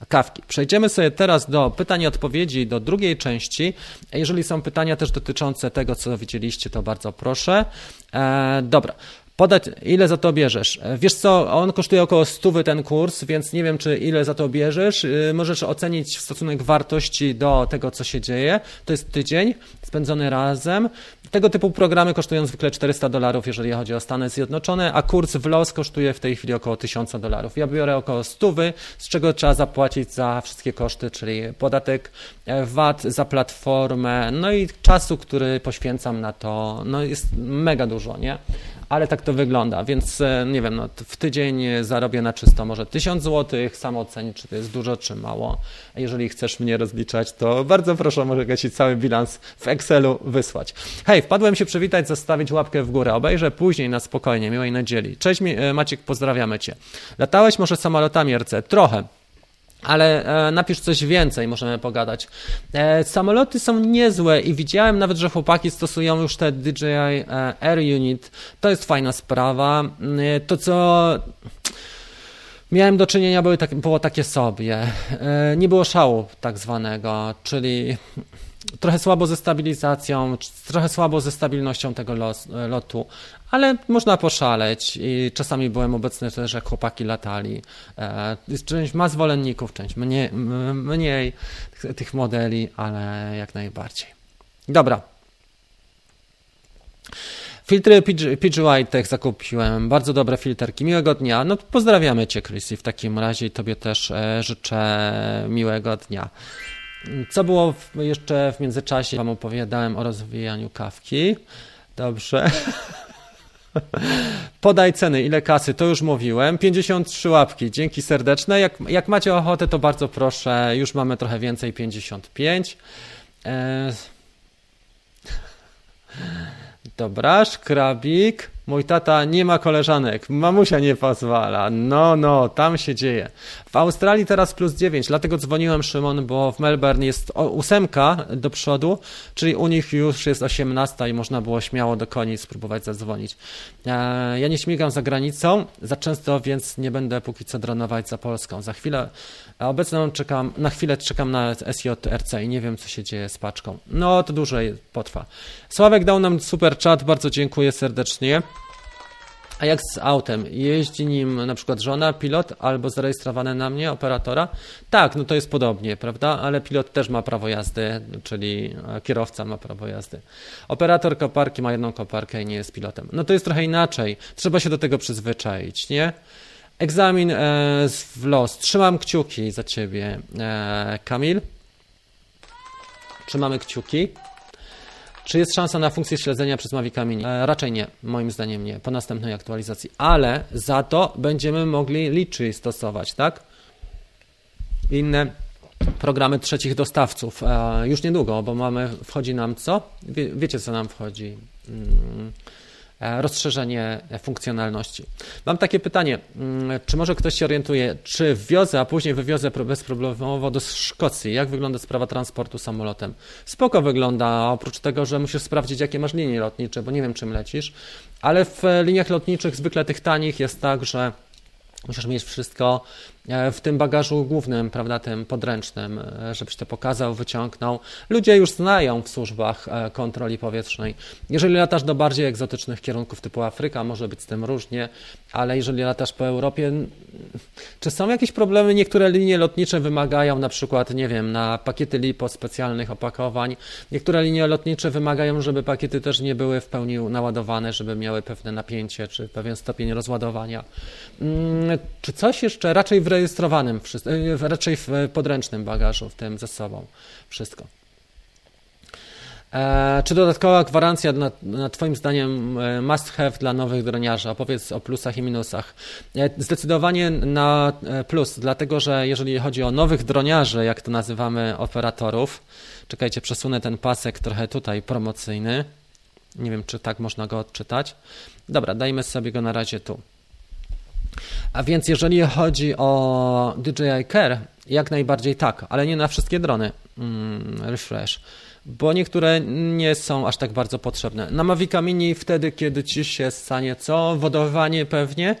kawki. Przejdziemy sobie teraz do pytań i odpowiedzi do drugiej części. Jeżeli są pytania też dotyczące tego, co widzieliście, to bardzo proszę. E, dobra, podać, ile za to bierzesz. E, wiesz co, on kosztuje około 100 ten kurs, więc nie wiem, czy ile za to bierzesz. E, możesz ocenić stosunek wartości do tego, co się dzieje. To jest tydzień spędzony razem. Tego typu programy kosztują zwykle 400 dolarów, jeżeli chodzi o Stany Zjednoczone, a kurs w LOS kosztuje w tej chwili około 1000 dolarów. Ja biorę około 100, z czego trzeba zapłacić za wszystkie koszty, czyli podatek e, VAT za platformę, no i czasu, który poświęcam na to, no jest mega dużo, nie? Ale tak to wygląda, więc e, nie wiem, no, w tydzień zarobię na czysto może 1000 zł, sam oceń, czy to jest dużo, czy mało. Jeżeli chcesz mnie rozliczać, to bardzo proszę, mogę Ci cały bilans w Excelu wysłać. Hej, wpadłem się przywitać, zostawić łapkę w górę, obejrzę później na spokojnie, miłej niedzieli. Cześć e, Maciek, pozdrawiamy Cię. Latałeś może samolotami RC? Trochę. Ale e, napisz coś więcej, możemy pogadać. E, samoloty są niezłe i widziałem nawet, że chłopaki stosują już te DJI e, Air Unit. To jest fajna sprawa. E, to co miałem do czynienia były tak, było takie sobie. Nie było szału tak zwanego, czyli trochę słabo ze stabilizacją, trochę słabo ze stabilnością tego lotu, ale można poszaleć i czasami byłem obecny też, jak chłopaki latali. E, część ma zwolenników, część mniej, mniej tych modeli, ale jak najbardziej. Dobra. Filtry PGY Tech zakupiłem, bardzo dobre filterki, miłego dnia. No pozdrawiamy Cię Chrissy w takim razie Tobie też e, życzę miłego dnia. Co było w, jeszcze w międzyczasie? Wam opowiadałem o rozwijaniu kawki. Dobrze. <laughs> Podaj ceny, ile kasy, to już mówiłem. 53 łapki, dzięki serdeczne. Jak, jak macie ochotę, to bardzo proszę, już mamy trochę więcej, 55. E... <laughs> Dobra, szkrabik. Mój tata nie ma koleżanek, mamusia nie pozwala. No, no, tam się dzieje. W Australii teraz plus 9, dlatego dzwoniłem Szymon, bo w Melbourne jest ósemka do przodu, czyli u nich już jest 18 i można było śmiało do koni spróbować zadzwonić. E, ja nie śmigam za granicą za często, więc nie będę póki co dronować za Polską. Za chwilę, obecnie czekam, na chwilę czekam na SJRC i nie wiem, co się dzieje z paczką. No, to dłużej potrwa. Sławek dał nam super chat, bardzo dziękuję serdecznie. A jak z autem? Jeździ nim na przykład żona, pilot albo zarejestrowane na mnie operatora? Tak, no to jest podobnie, prawda? Ale pilot też ma prawo jazdy, czyli kierowca ma prawo jazdy. Operator koparki ma jedną koparkę i nie jest pilotem. No to jest trochę inaczej. Trzeba się do tego przyzwyczaić, nie? Egzamin e, w los. Trzymam kciuki za ciebie, e, Kamil. Trzymamy kciuki. Czy jest szansa na funkcję śledzenia przez Mavic Mini? E, raczej nie, moim zdaniem nie, po następnej aktualizacji, ale za to będziemy mogli liczy stosować, tak? Inne programy trzecich dostawców. Już niedługo, bo mamy, wchodzi nam co? Wie, wiecie, co nam wchodzi? Mm rozszerzenie funkcjonalności. Mam takie pytanie, mm, czy może ktoś się orientuje, czy wwiozę, a później wywiozę bezproblemowo do Szkocji? Jak wygląda sprawa transportu samolotem? Spoko wygląda, oprócz tego, że musisz sprawdzić, jakie masz linie lotnicze, bo nie wiem, czym lecisz, ale w liniach lotniczych, zwykle tych tanich, jest tak, że Musisz mieć wszystko e, w tym bagażu głównym, prawda, tym podręcznym, e, żebyś to pokazał, wyciągnął. Ludzie już znają w służbach e, kontroli powietrznej. Jeżeli latasz do bardziej egzotycznych kierunków typu Afryka, może być z tym różnie, ale jeżeli latasz po Europie, czy są jakieś problemy? Niektóre linie lotnicze wymagają na przykład, nie wiem, na pakiety LiPo specjalnych opakowań. Niektóre linie lotnicze wymagają, żeby pakiety też nie były w pełni naładowane, żeby miały pewne napięcie czy pewien stopień rozładowania. Mm, czy coś jeszcze? Raczej w rejestrowanym, e, raczej w podręcznym bagażu, w tym ze sobą. Wszystko. E, czy dodatkowa gwarancja na, na Twoim zdaniem e, must have dla nowych droniarzy? Opowiedz o plusach i minusach. E, zdecydowanie na plus, dlatego że jeżeli chodzi o nowych droniarzy, jak to nazywamy operatorów, czekajcie, przesunę ten pasek trochę tutaj promocyjny. Nie wiem, czy tak można go odczytać. Dobra, dajmy sobie go na razie tu. A więc jeżeli chodzi o DJI Care, jak najbardziej tak, ale nie na wszystkie drony. Mm, refresh bo niektóre nie są aż tak bardzo potrzebne. Na Mavica Mini wtedy, kiedy ci się stanie co? Wodowanie pewnie,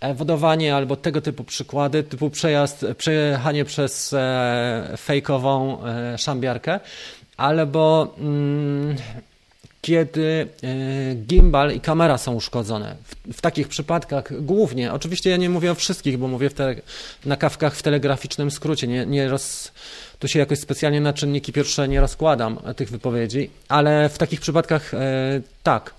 e, wodowanie albo tego typu przykłady, typu przejazd, przejechanie przez e, fejkową e, szambiarkę, albo mm, kiedy e, gimbal i kamera są uszkodzone. W, w, takich przypadkach głównie, oczywiście ja nie mówię o wszystkich, bo mówię te, na kawkach w telegraficznym skrócie, nie, nie roz, tu się jakoś specjalnie na czynniki pierwsze nie rozkładam tych wypowiedzi, ale w takich przypadkach e, tak.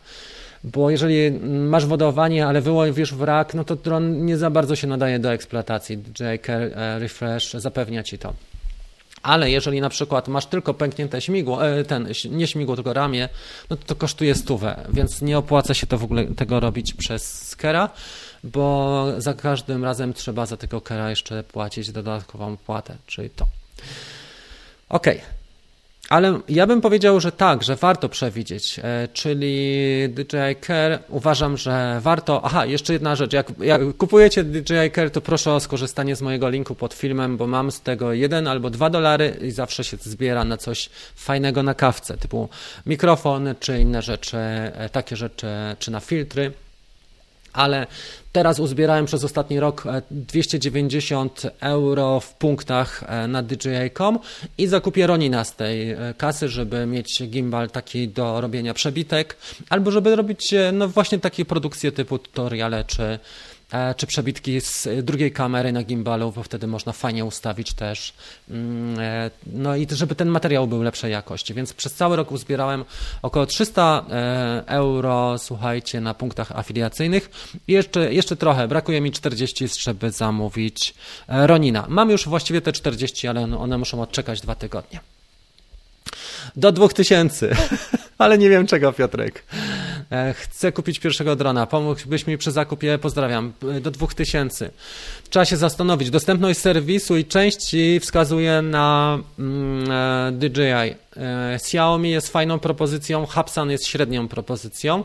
Bo jeżeli masz wodowanie, ale wyłowisz wrak, no to dron nie za bardzo się nadaje do eksploatacji. Care Refresh zapewnia ci to. Ale jeżeli na przykład masz tylko pęknięte śmigło, e, ten, nie śmigło, tylko ramię, no to, to kosztuje stówę, więc nie opłaca się to w ogóle tego robić przez Kera, bo za każdym razem trzeba za tego Kera jeszcze płacić dodatkową płatę, czyli to. Ok. Ale ja bym powiedział, że tak, że warto przewidzieć, e, czyli DJI Care uważam, że warto. Aha, jeszcze jedna rzecz. Jak, jak, kupujecie DJI Care, to proszę o skorzystanie z mojego linku pod filmem, bo mam z tego jeden albo dwa dolary i zawsze się zbiera na coś fajnego na kawce, typu mikrofon czy inne rzeczy, e, takie rzeczy, czy na filtry ale teraz uzbierałem przez ostatni rok 290 e, euro w punktach e, na DJI.com i zakupię Ronina z tej e, kasy, żeby mieć gimbal taki do robienia przebitek, albo żeby robić no właśnie takie produkcje typu tutoriale czy czy przebitki z drugiej kamery na gimbalu, bo wtedy można fajnie ustawić też. Mm, e, no i żeby ten materiał był lepszej jakości. Więc przez cały rok uzbierałem około 300 e, euro, słuchajcie, na punktach afiliacyjnych. I jeszcze, jeszcze trochę, brakuje mi 40, żeby zamówić Ronina. Mam już właściwie te 40, ale one muszą odczekać dwa tygodnie. Do 2000. <laughs> Ale nie wiem czego, Piotrek. E, chcę kupić pierwszego drona. Pomógłbyś mi przy zakupie? Pozdrawiam. E, do 2000. Trzeba się zastanowić. Dostępność serwisu i części wskazuje na mm, e, DJI. Xiaomi jest fajną propozycją, Hapsan jest średnią propozycją.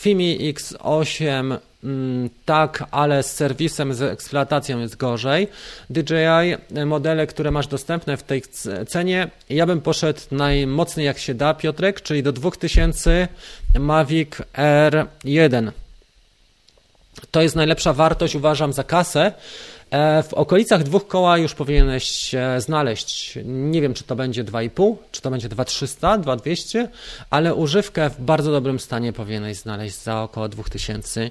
Fimi X8 mm, tak, ale z serwisem, z eksploatacją jest gorzej. DJI, modele, które masz dostępne w tej cenie, ja bym poszedł najmocniej jak się da, Piotrek, czyli do 2000 Mavic R1. To jest najlepsza wartość, uważam, za kasę. E, w okolicach dwóch koła już powinieneś znaleźć. Nie wiem, czy to będzie 2,5, czy to będzie 2,300, 2,200, ale używkę w bardzo dobrym stanie powinieneś znaleźć za około 2000.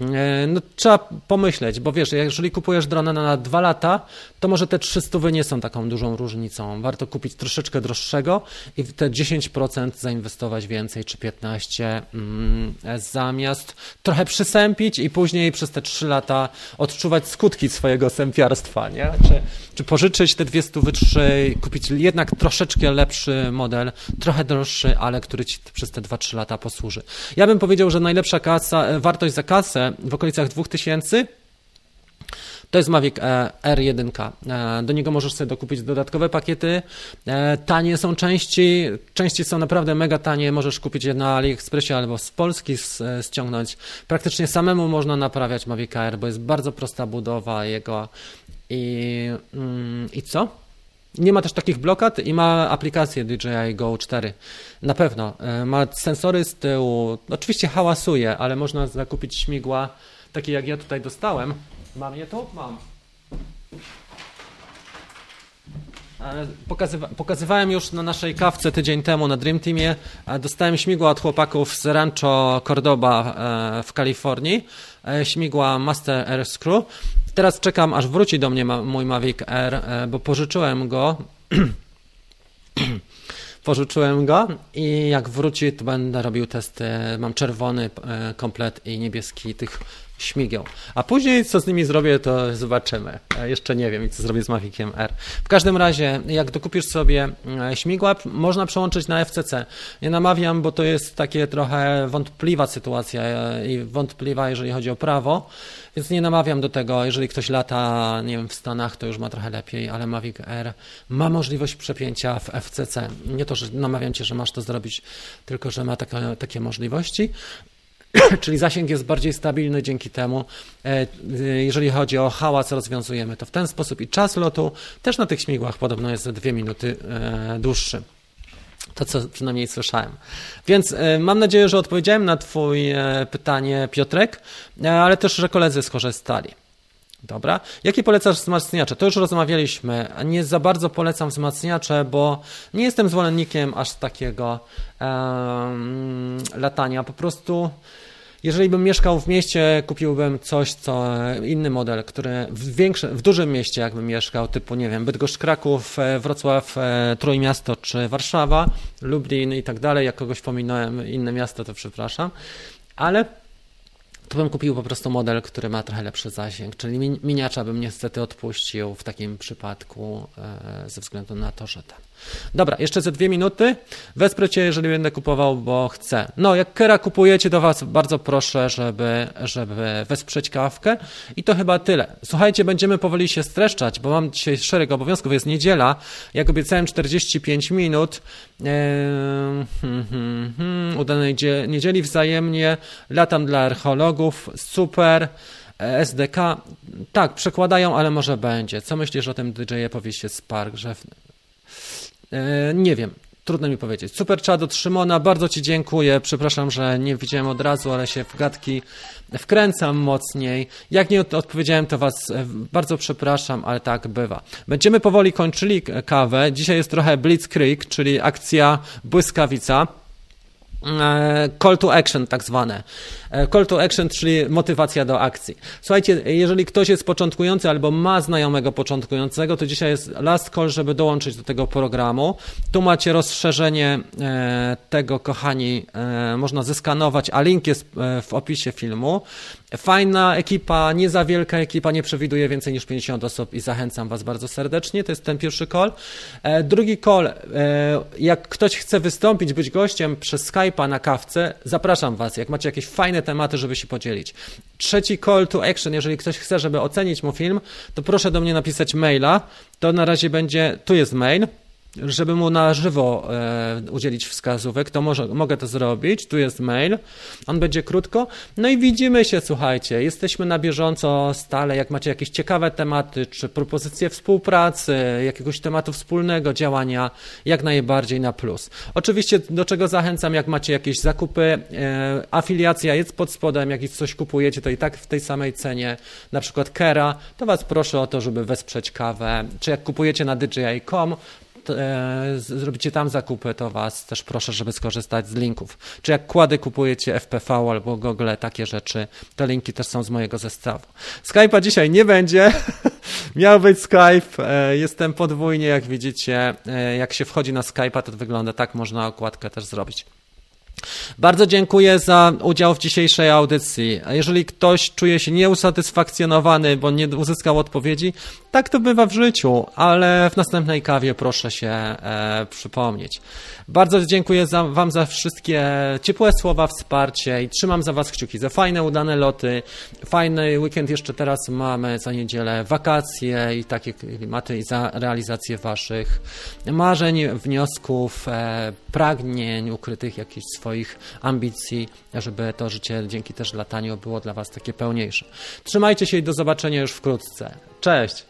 E, no, trzeba pomyśleć, bo wiesz, jeżeli kupujesz drona na dwa lata, to może te 300 nie są taką dużą różnicą. Warto kupić troszeczkę droższego i te 10% zainwestować więcej, czy 15% mm, zamiast trochę przysępić i później przez te 3 lata odczuwać skutki swojego sępiarstwa, nie? Czy, czy pożyczyć te 200 wytrzy, kupić jednak troszeczkę lepszy model, trochę droższy, ale który ci przez te 2-3 lata posłuży. Ja bym powiedział, że najlepsza kasa, e, wartość za kasę w okolicach 2000 to jest Mavic e, R1. E, do niego możesz sobie dokupić dodatkowe pakiety. Tanie są części. Części są naprawdę mega tanie. Możesz kupić je na AliExpressie albo z Polski ściągnąć. Praktycznie samemu można naprawiać Mavic R, bo jest bardzo prosta budowa jego. I, mm, i co? Nie ma też takich blokad i ma aplikację DJI Go 4. Na pewno. E, ma sensory z tyłu. Oczywiście hałasuje, ale można zakupić śmigła takie jak ja tutaj dostałem. Mam je tu? Mam. E, pokazywa pokazywałem już na naszej kawce tydzień temu na Dream Teamie. Dostałem śmigła od chłopaków z Rancho Cordoba e, w Kalifornii. Śmigła Master Air Screw. Teraz czekam, aż wróci do mnie mój Mavic Air, e, bo pożyczyłem go. <clears throat> pożyczyłem go i jak wróci, to będę robił testy. Mam czerwony e, komplet i niebieski tych śmigieł. A później co z nimi zrobię, to zobaczymy. Jeszcze nie wiem, co zrobię z Maviciem R. W każdym razie, jak dokupisz sobie e, śmigła, można przełączyć na FCC. Nie namawiam, bo to jest takie trochę wątpliwa sytuacja e, i wątpliwa, jeżeli chodzi o prawo, więc nie namawiam do tego. Jeżeli ktoś lata, nie wiem, w Stanach, to już ma trochę lepiej, ale Mavic R ma możliwość przepięcia w FCC. Nie to, że namawiam cię, że masz to zrobić, tylko że ma takie, takie możliwości. <coughs> czyli zasięg jest bardziej stabilny dzięki temu. E, jeżeli chodzi o hałas, rozwiązujemy to w ten sposób i czas lotu też na tych śmigłach podobno jest dwie minuty e, dłuższy. To, co przynajmniej słyszałem. Więc e, mam nadzieję, że odpowiedziałem na Twoje pytanie, Piotrek, ale też, że koledzy skorzystali. Dobra. Jakie polecasz wzmacniacze? To już rozmawialiśmy. Nie za bardzo polecam wzmacniacze, bo nie jestem zwolennikiem aż takiego um, latania. Po prostu jeżeli bym mieszkał w mieście, kupiłbym coś, co inny model, który w, większym, w dużym mieście, jakbym mieszkał, typu, nie wiem, Bydgoszcz, Kraków, e, Wrocław, e, Trójmiasto czy Warszawa, Lublin i tak dalej. Jak kogoś pominąłem inne miasto, to przepraszam. Ale to bym kupił po prostu model, który ma trochę lepszy zasięg, czyli miniacza bym niestety odpuścił w takim przypadku e, ze względu na to, że ten. Dobra, jeszcze ze dwie minuty. Wesprę Cię, jeżeli będę kupował, bo chcę. No, jak Kera kupujecie, do Was bardzo proszę, żeby, żeby wesprzeć kawkę. I to chyba tyle. Słuchajcie, będziemy powoli się streszczać, bo mam dzisiaj szereg obowiązków. Jest niedziela. Jak obiecałem 45 minut. Eee, hmm, hmm, hmm, udanej niedzieli wzajemnie. Latam dla archeologów. Super. SDK, tak, przekładają, ale może będzie. Co myślisz o tym DJ-e powieście Spark, że nie wiem. Trudno mi powiedzieć. Super czad od Szymona, bardzo Ci dziękuję. Przepraszam, że nie widziałem od razu, ale się w gadki wkręcam mocniej. Jak nie odpowiedziałem, to Was e, bardzo przepraszam, ale tak bywa. Będziemy powoli kończyli kawę. Dzisiaj jest trochę Blitzkrieg, czyli akcja błyskawica. E, call to action tak zwane. E, call to action, czyli motywacja do akcji. Słuchajcie, jeżeli ktoś jest początkujący albo ma znajomego początkującego, to dzisiaj jest last call, żeby dołączyć do tego programu. Tu macie rozszerzenie e, tego, kochani, można zeskanować, a link jest w opisie filmu. Fajna ekipa, nie za wielka ekipa, nie przewiduje więcej niż 50 osób i zachęcam Was bardzo serdecznie. To jest ten pierwszy call. Drugi call, jak ktoś chce wystąpić, być gościem przez Skype'a na kawce, zapraszam Was, jak macie jakieś fajne tematy, żeby się podzielić. Trzeci call to action, jeżeli ktoś chce, żeby ocenić mu film, to proszę do mnie napisać maila. To na razie będzie, tu jest mail, żeby mu na żywo e, udzielić wskazówek, to może, mogę to zrobić. Tu jest mail, on będzie krótko. No i widzimy się, słuchajcie, jesteśmy na bieżąco stale. Jak macie jakieś ciekawe tematy, czy propozycje współpracy, jakiegoś tematu wspólnego działania, jak najbardziej na plus. Oczywiście, do czego zachęcam, jak macie jakieś zakupy, e, afiliacja jest pod spodem, jak coś kupujecie, to i tak w tej samej cenie, na przykład Kera, to Was proszę o to, żeby wesprzeć kawę, czy jak kupujecie na DJI.com, zrobicie tam zakupy, to Was też proszę, żeby skorzystać z linków. Czy jak kłady kupujecie FPV albo Google, takie rzeczy, te linki też są z mojego zestawu. Skype'a dzisiaj nie będzie. <laughs> Miał być Skype. E, jestem podwójnie, jak widzicie. E, jak się wchodzi na Skype'a, to wygląda tak, można okładkę też zrobić. Bardzo dziękuję za udział w dzisiejszej audycji. Jeżeli ktoś czuje się nieusatysfakcjonowany, bo nie uzyskał odpowiedzi, tak to bywa w życiu, ale w następnej kawie proszę się e, przypomnieć. Bardzo dziękuję za, Wam za wszystkie ciepłe słowa, wsparcie i trzymam za Was kciuki, za fajne, udane loty. Fajny weekend jeszcze teraz mamy za niedzielę, wakacje i takie klimaty i za realizację Waszych marzeń, wniosków, e, pragnień, ukrytych jakichś swoich ambicji, żeby to życie dzięki też lataniu było dla Was takie pełniejsze. Trzymajcie się i do zobaczenia już wkrótce. Cześć!